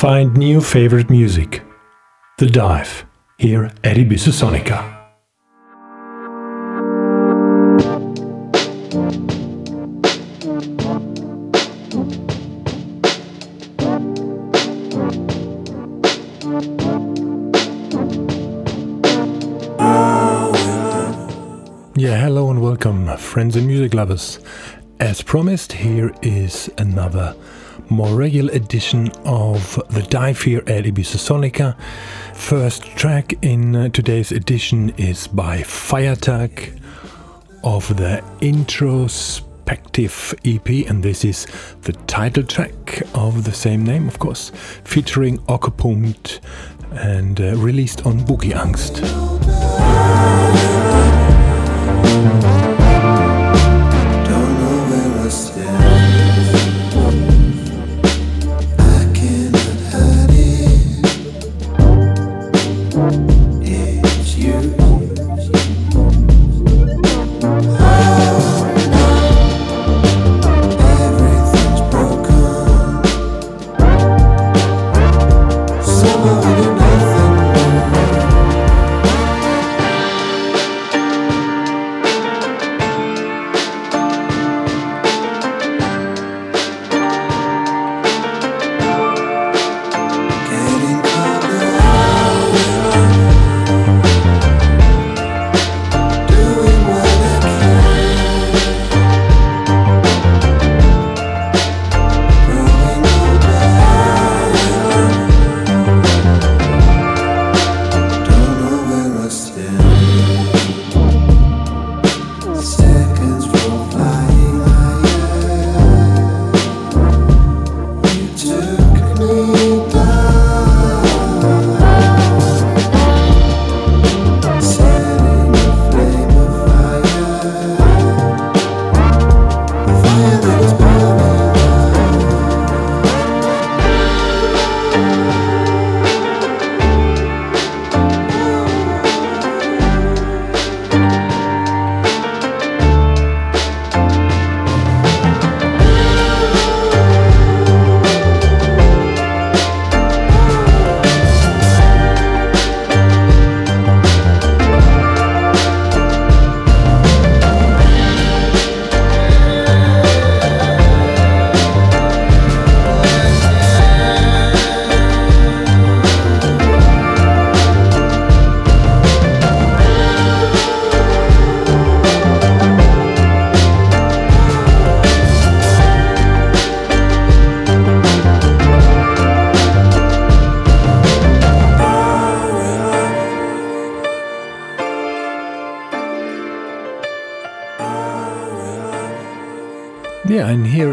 find new favorite music. The Dive, here at Ibiza Sonica. Yeah, hello and welcome, friends and music lovers. As promised, here is another more regular edition of the Dive here at Ibiza Sonica. First track in uh, today's edition is by Feiertag of the Introspective EP, and this is the title track of the same name, of course, featuring Occupunct and uh, released on Boogie Angst.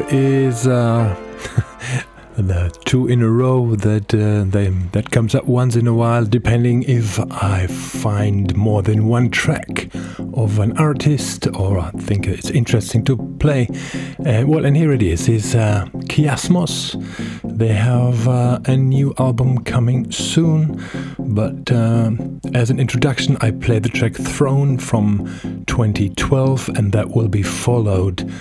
Is uh, the two in a row that uh, they, that comes up once in a while, depending if I find more than one track of an artist or I think it's interesting to play. Uh, well, and here it is: is uh, Kiasmos. They have uh, a new album coming soon, but uh, as an introduction, I play the track Thrown from 2012, and that will be followed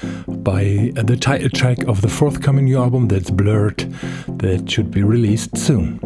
by uh, the title track of the forthcoming new album that's Blurred, that should be released soon.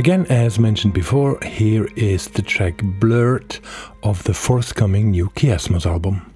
Again, as mentioned before, here is the track Blurred of the forthcoming new Kiasmos album.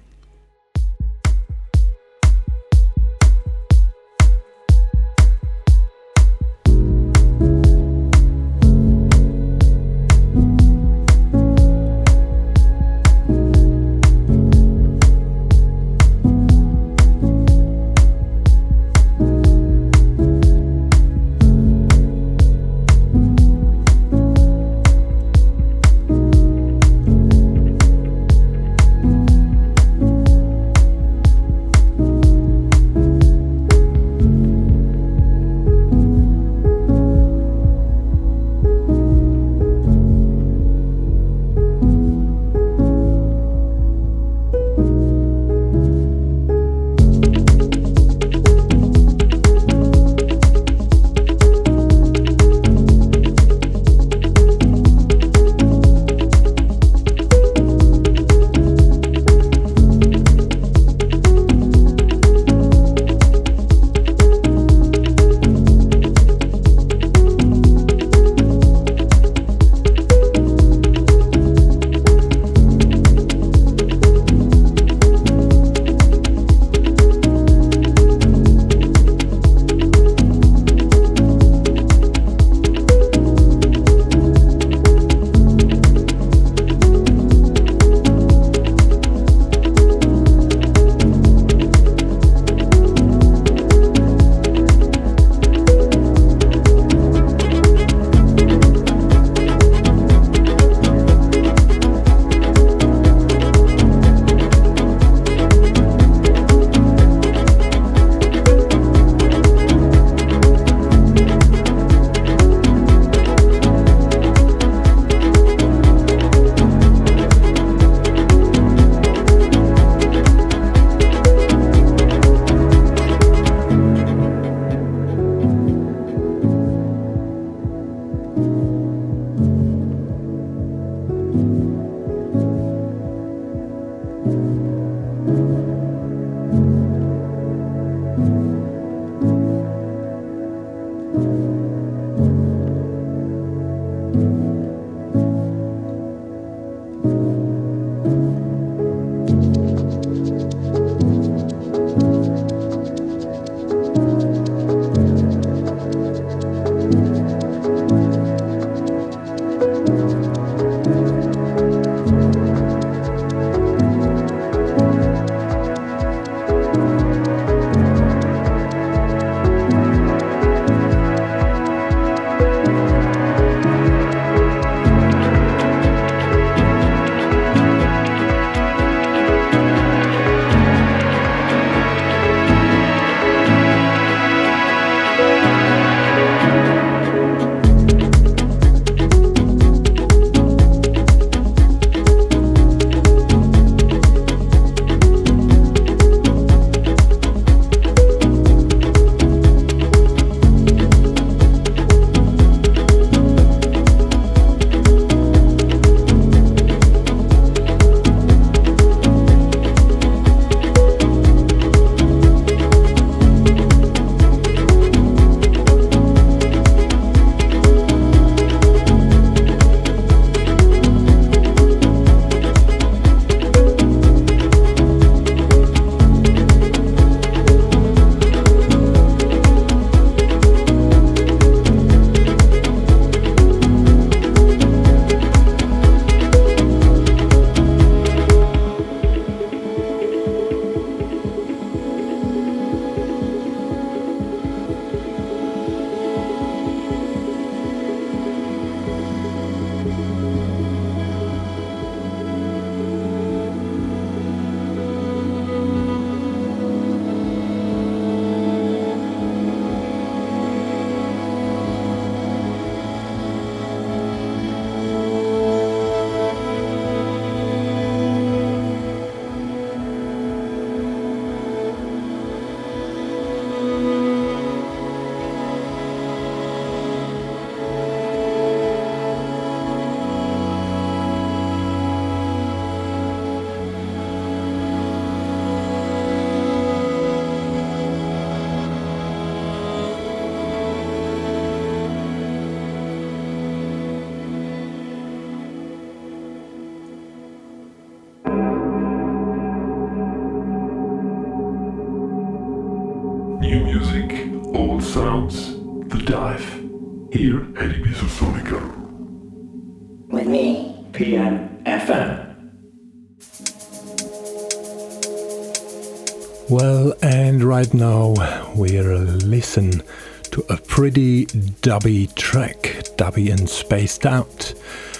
Well, and right now we're listen to a pretty dubby track, dubby and spaced out.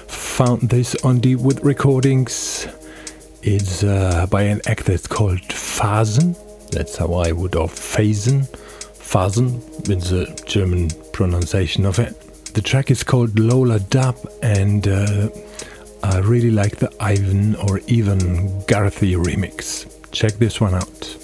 Found this on Deepwood Recordings. It's uh, by an act that's called Phasen. That's how I would, or Phasen. Phasen is the German pronunciation of it. The track is called Lola Dub, and uh, I really like the Ivan or even Garthy remix. Check this one out.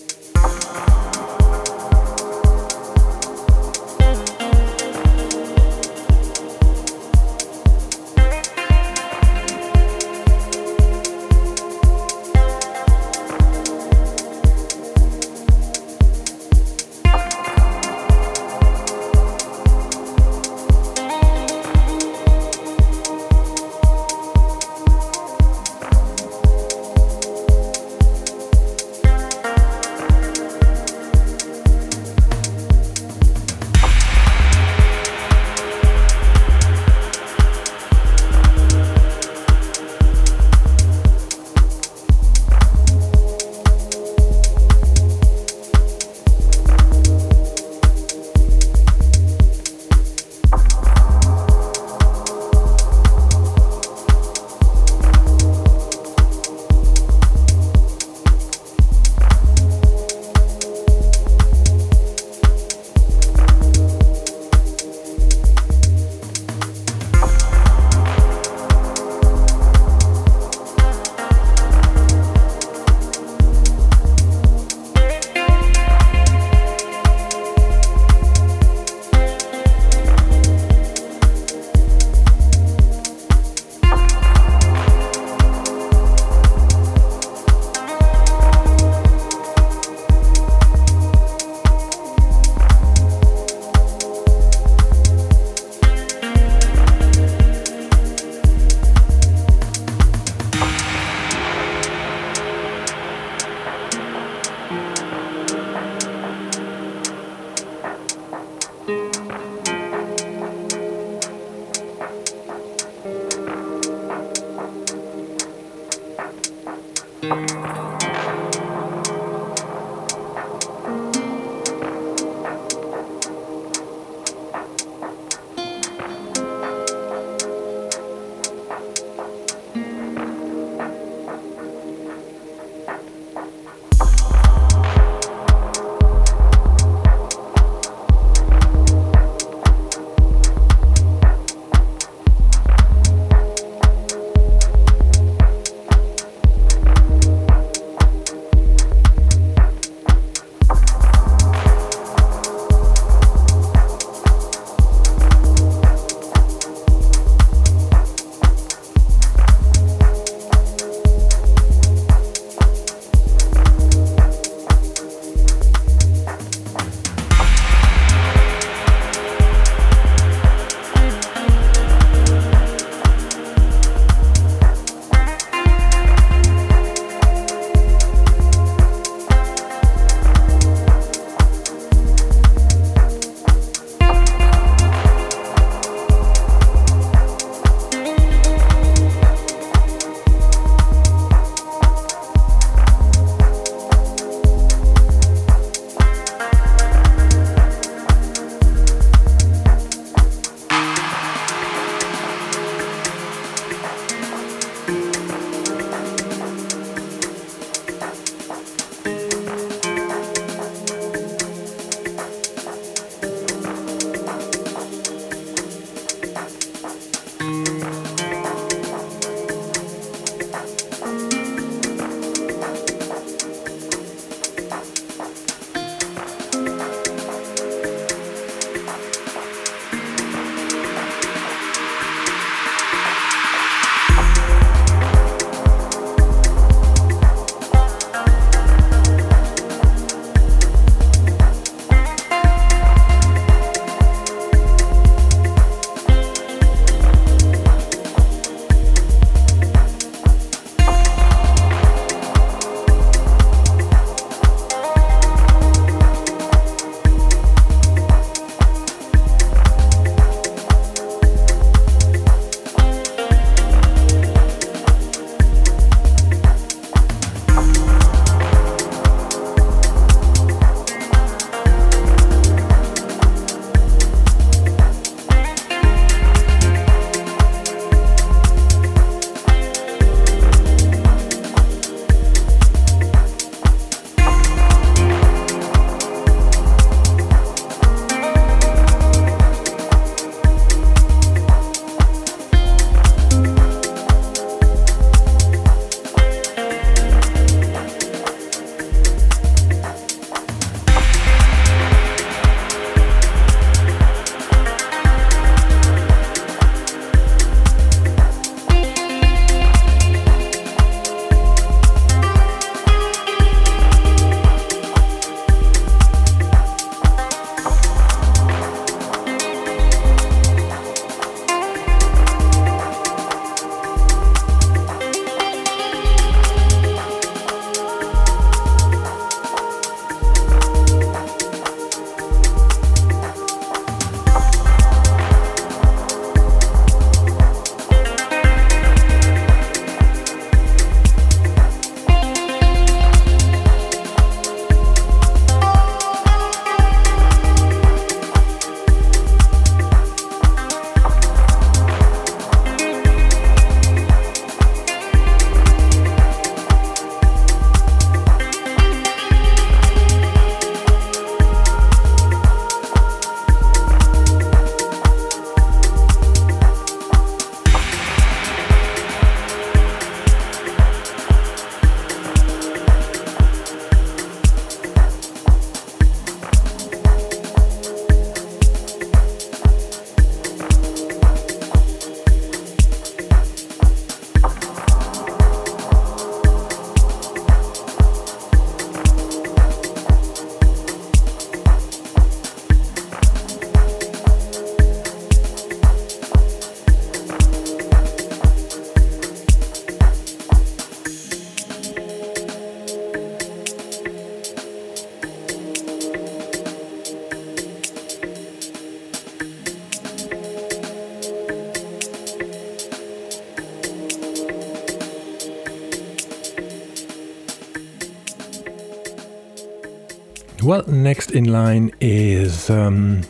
Well, next in line is um,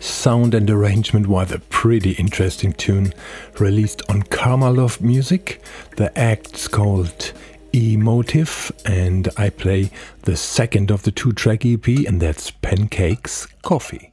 sound and arrangement was a pretty interesting tune released on Karma Love Music. The act's called Emotive, and I play the second of the two track EP, and that's Pancakes Coffee.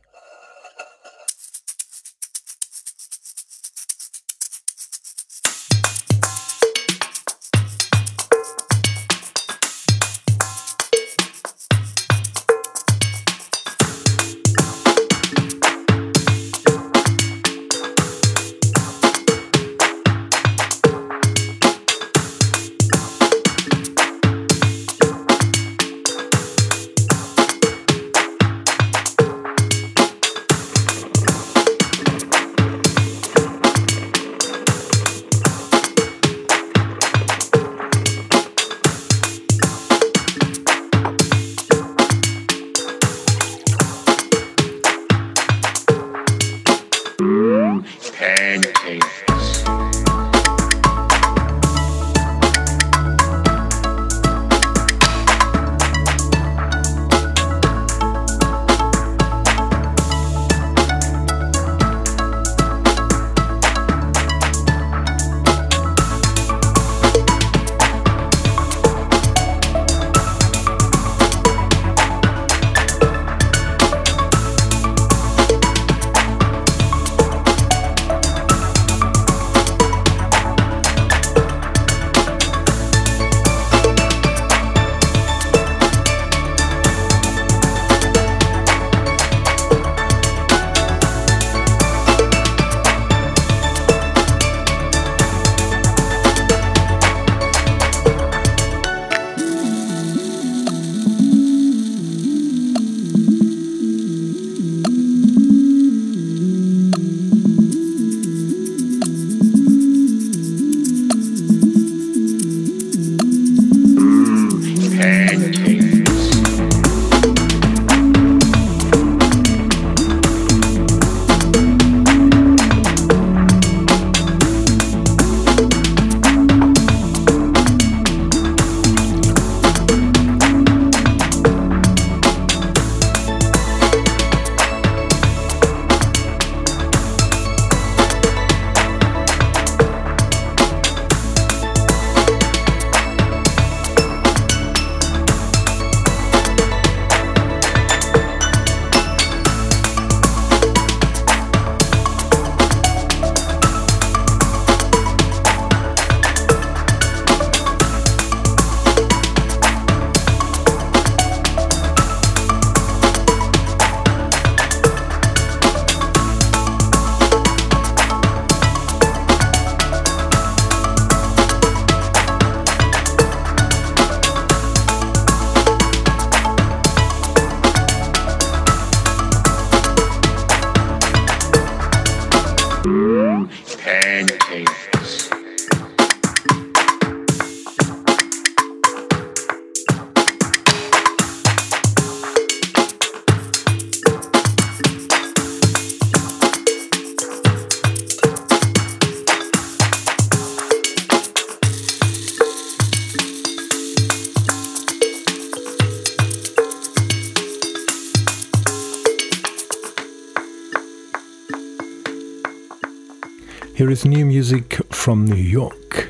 Here is new music from New York,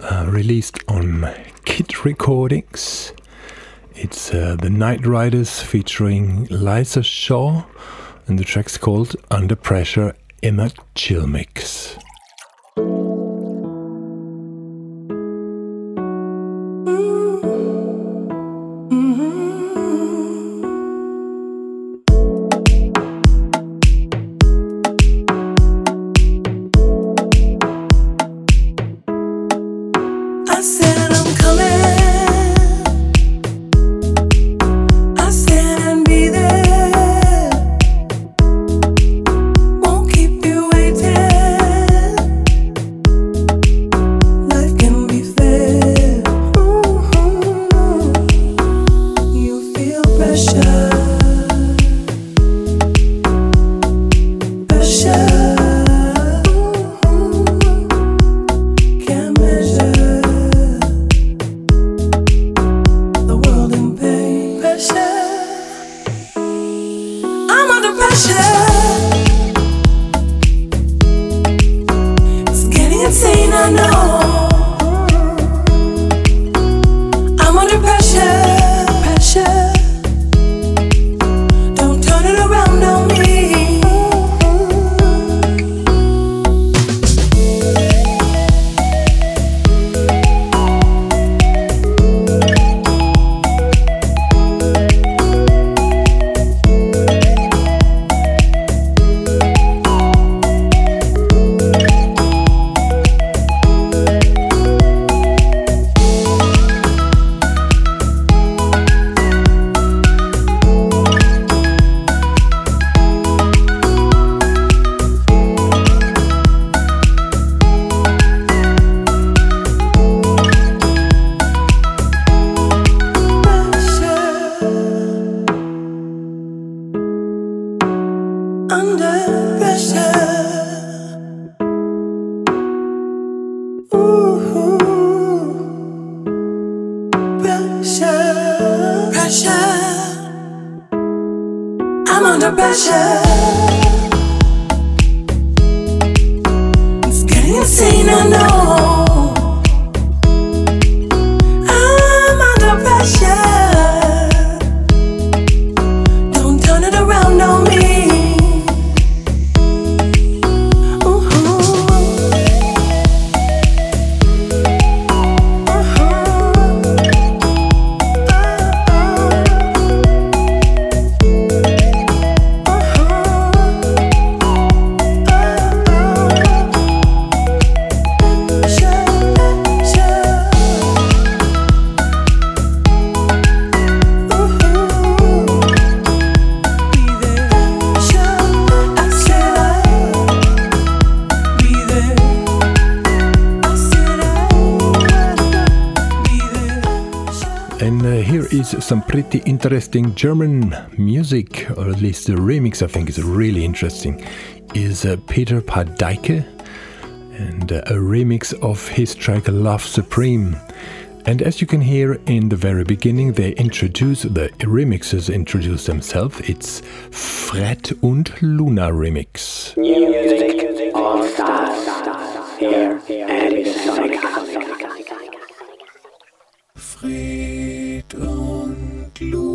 uh, released on Kid Recordings. It's uh, the Night Riders featuring Liza Shaw, and the track's called Under Pressure in a Chill Mix. Pretty interesting German music, or at least the remix I think is really interesting, is uh, Peter Pardeike and uh, a remix of his track Love Supreme. And as you can hear in the very beginning, they introduce the remixers introduce themselves. It's Fred und Luna remix. New music, all stars, here, and Sonic. Fred und Luna.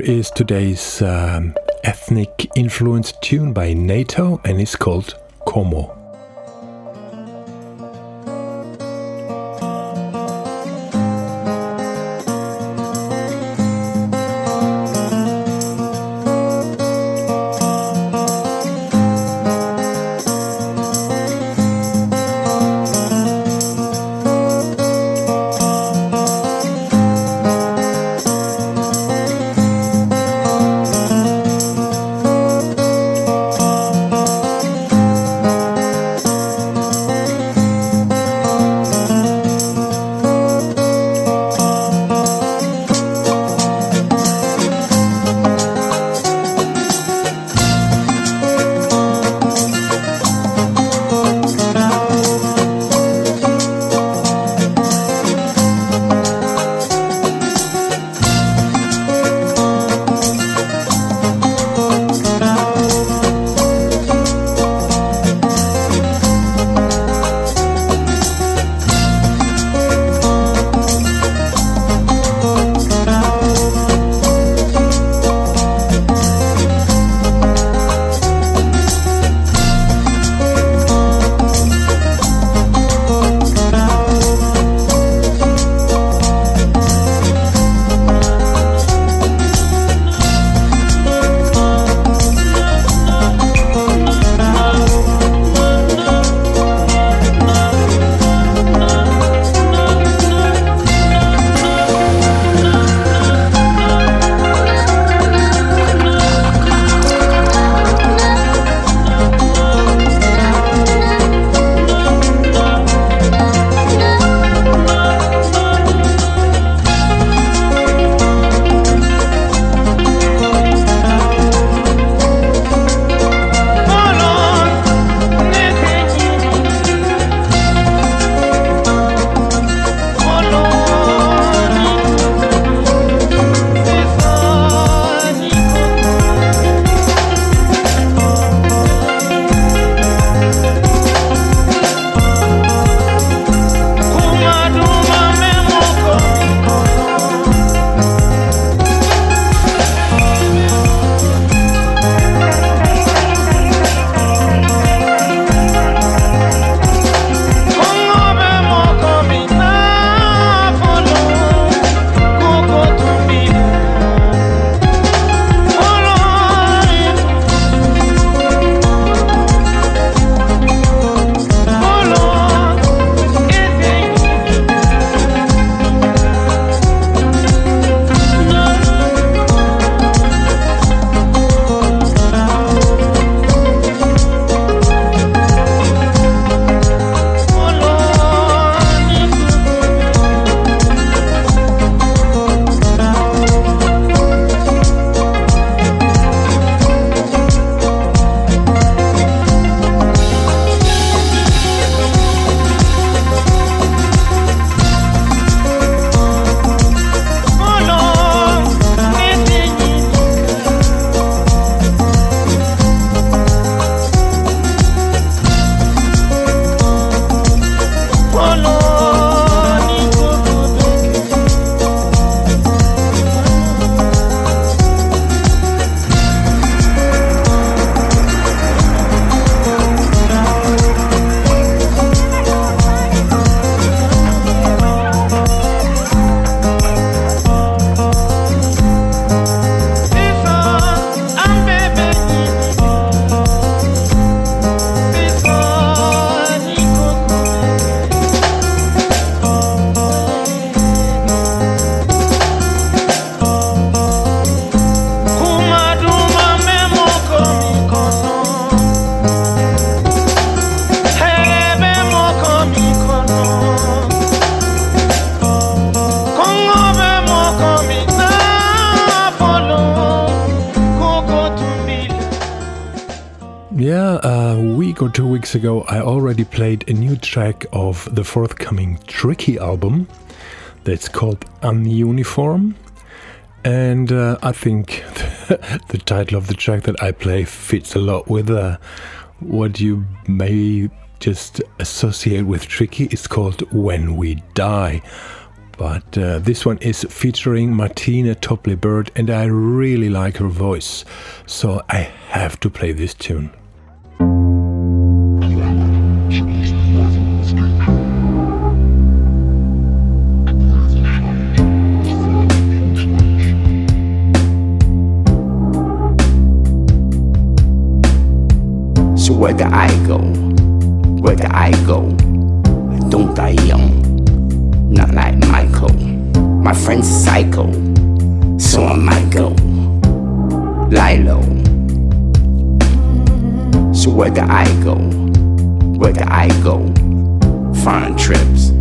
Is today's um, ethnic influenced tune by NATO and it's called Como. Weeks ago, I already played a new track of the forthcoming Tricky album. that's called Ununiform. And uh, I think the title of the track that I play fits a lot with uh, what you may just associate with Tricky. It's called When We Die. But uh, this one is featuring Martina Topley Bird, and I really like her voice, so I have to play this tune. So where do I go? Where do I go? Don't die young, not like Michael. My friend's psycho, so I might go. Lie low. So where do I go? Where do I go? Foreign trips.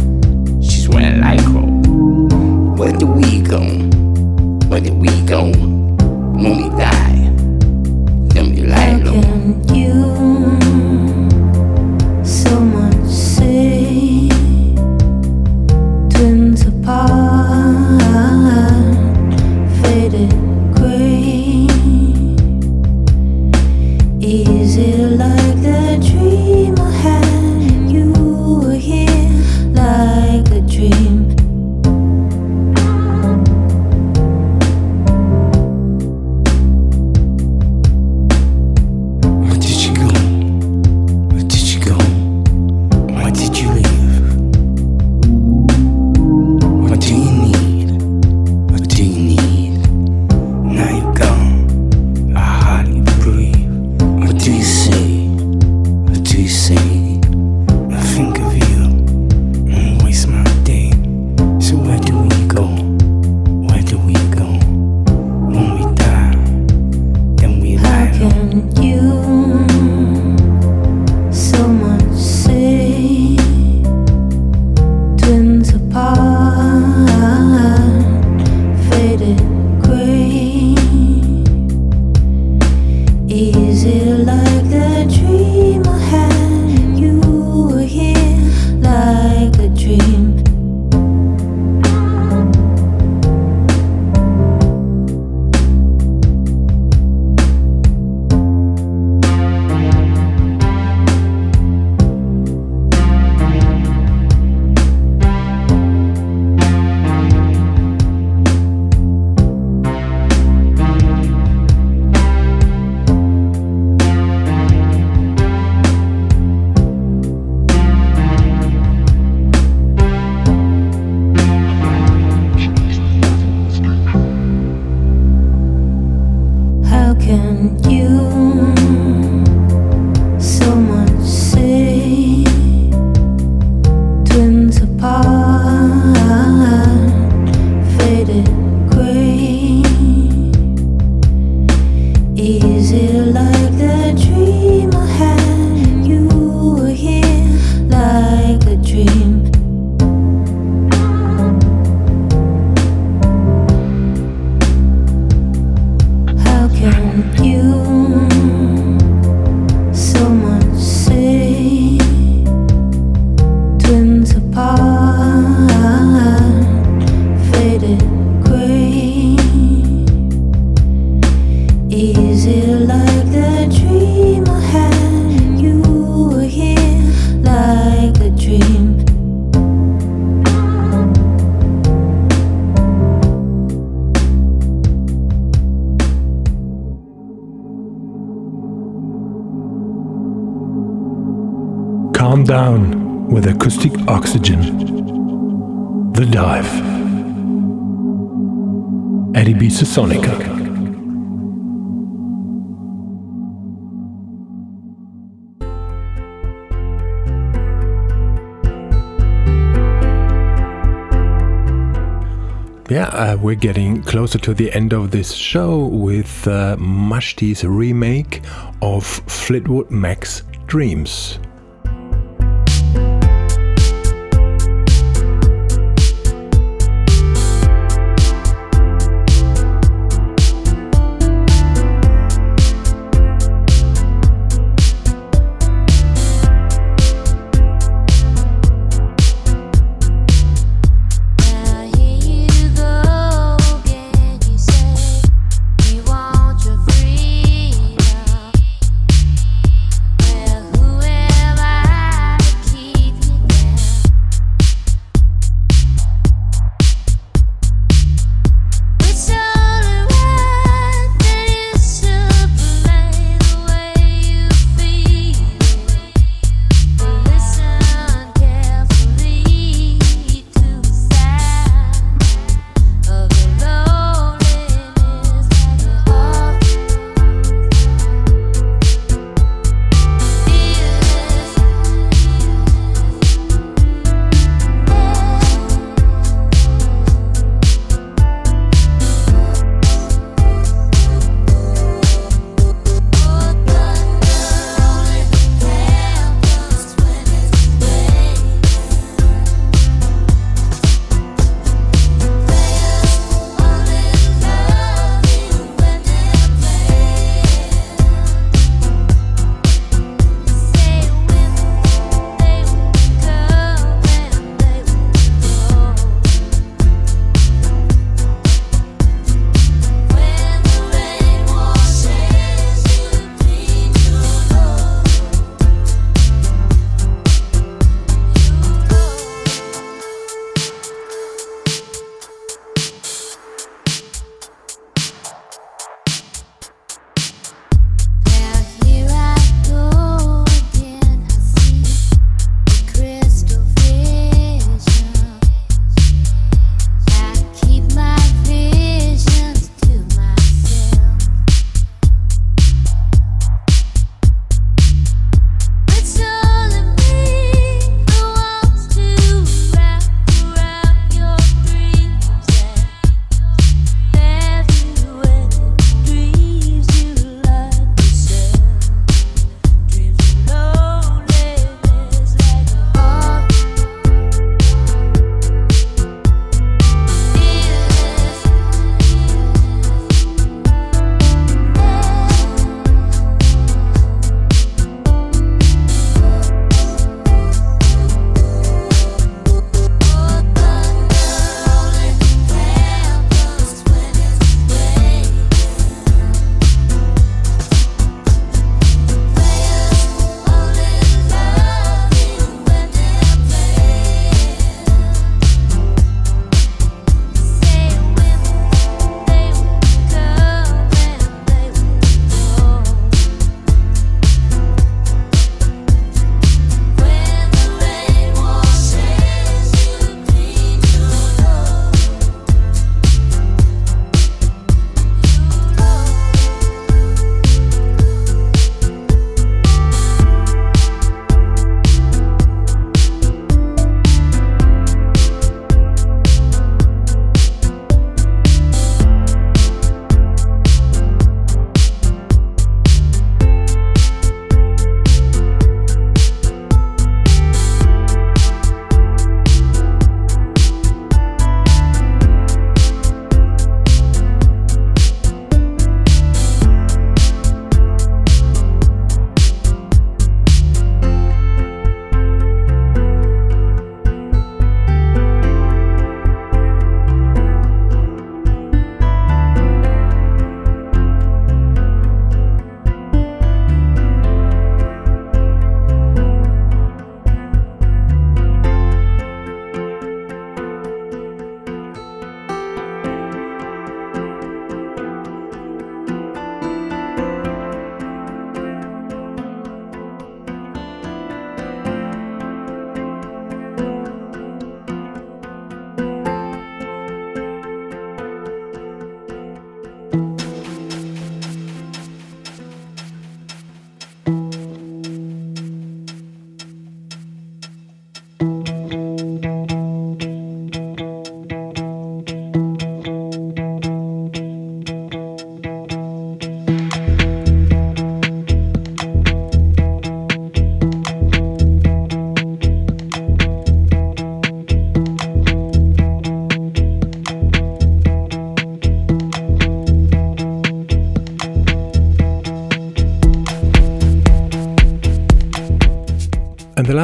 We're getting closer to the end of this show with uh, Mashti's remake of Fleetwood Mac's Dreams.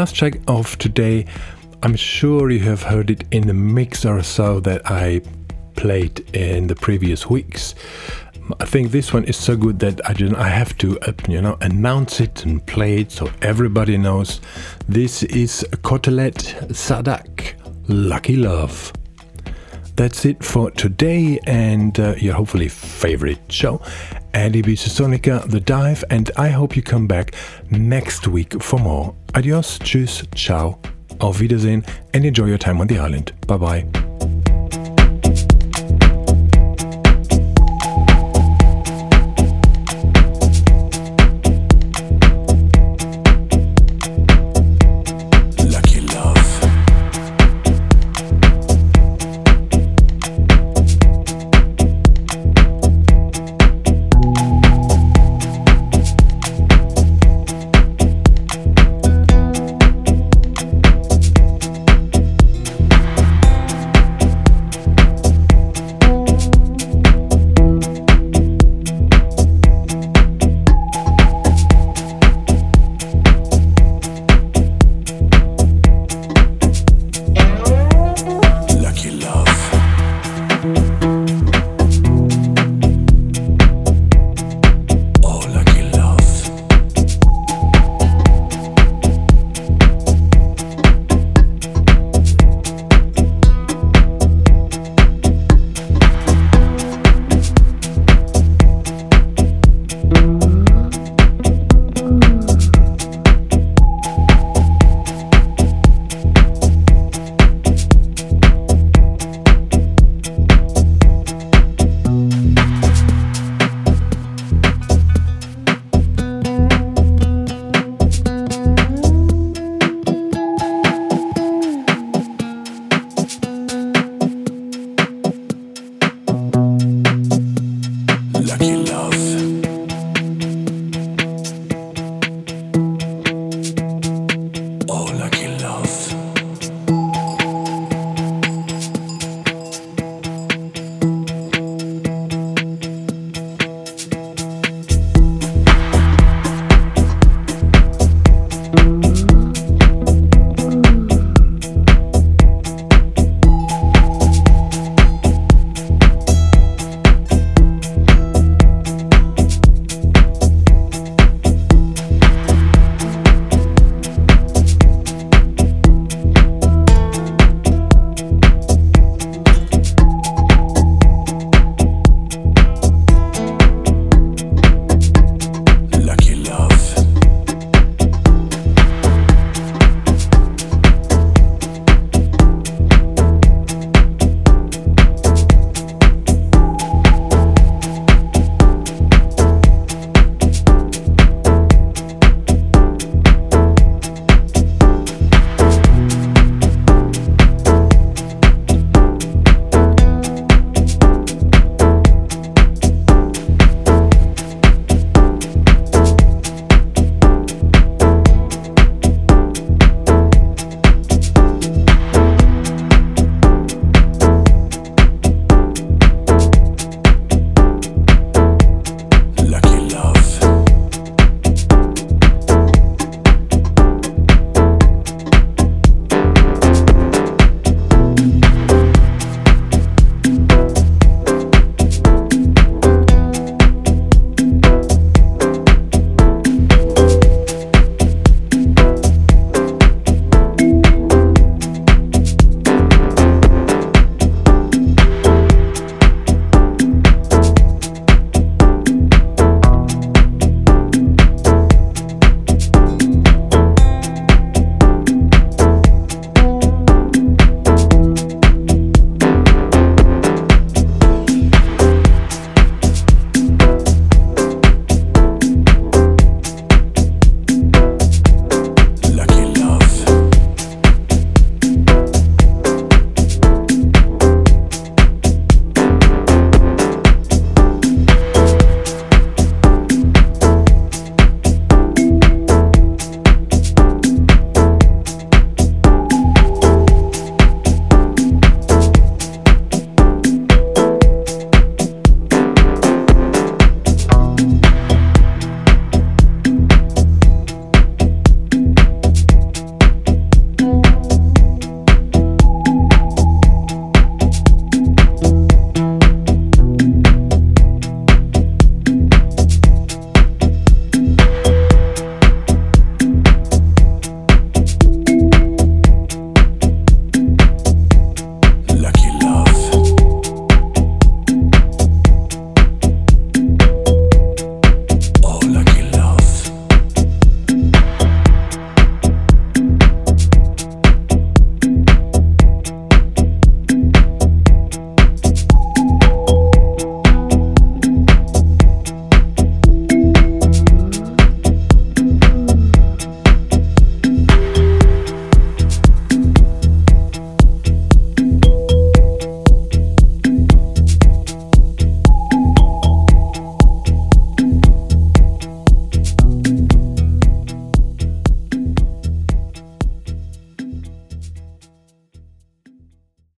Last track of today, I'm sure you have heard it in the mix or so that I played in the previous weeks. I think this one is so good that I don't, I have to uh, you know announce it and play it so everybody knows. This is Kotelett Zadak, Lucky Love. That's it for today and uh, your hopefully favorite show, Andy Sonica, The Dive, and I hope you come back next week for more. Adios, tschüss, ciao, auf Wiedersehen, and enjoy your time on the island. Bye bye.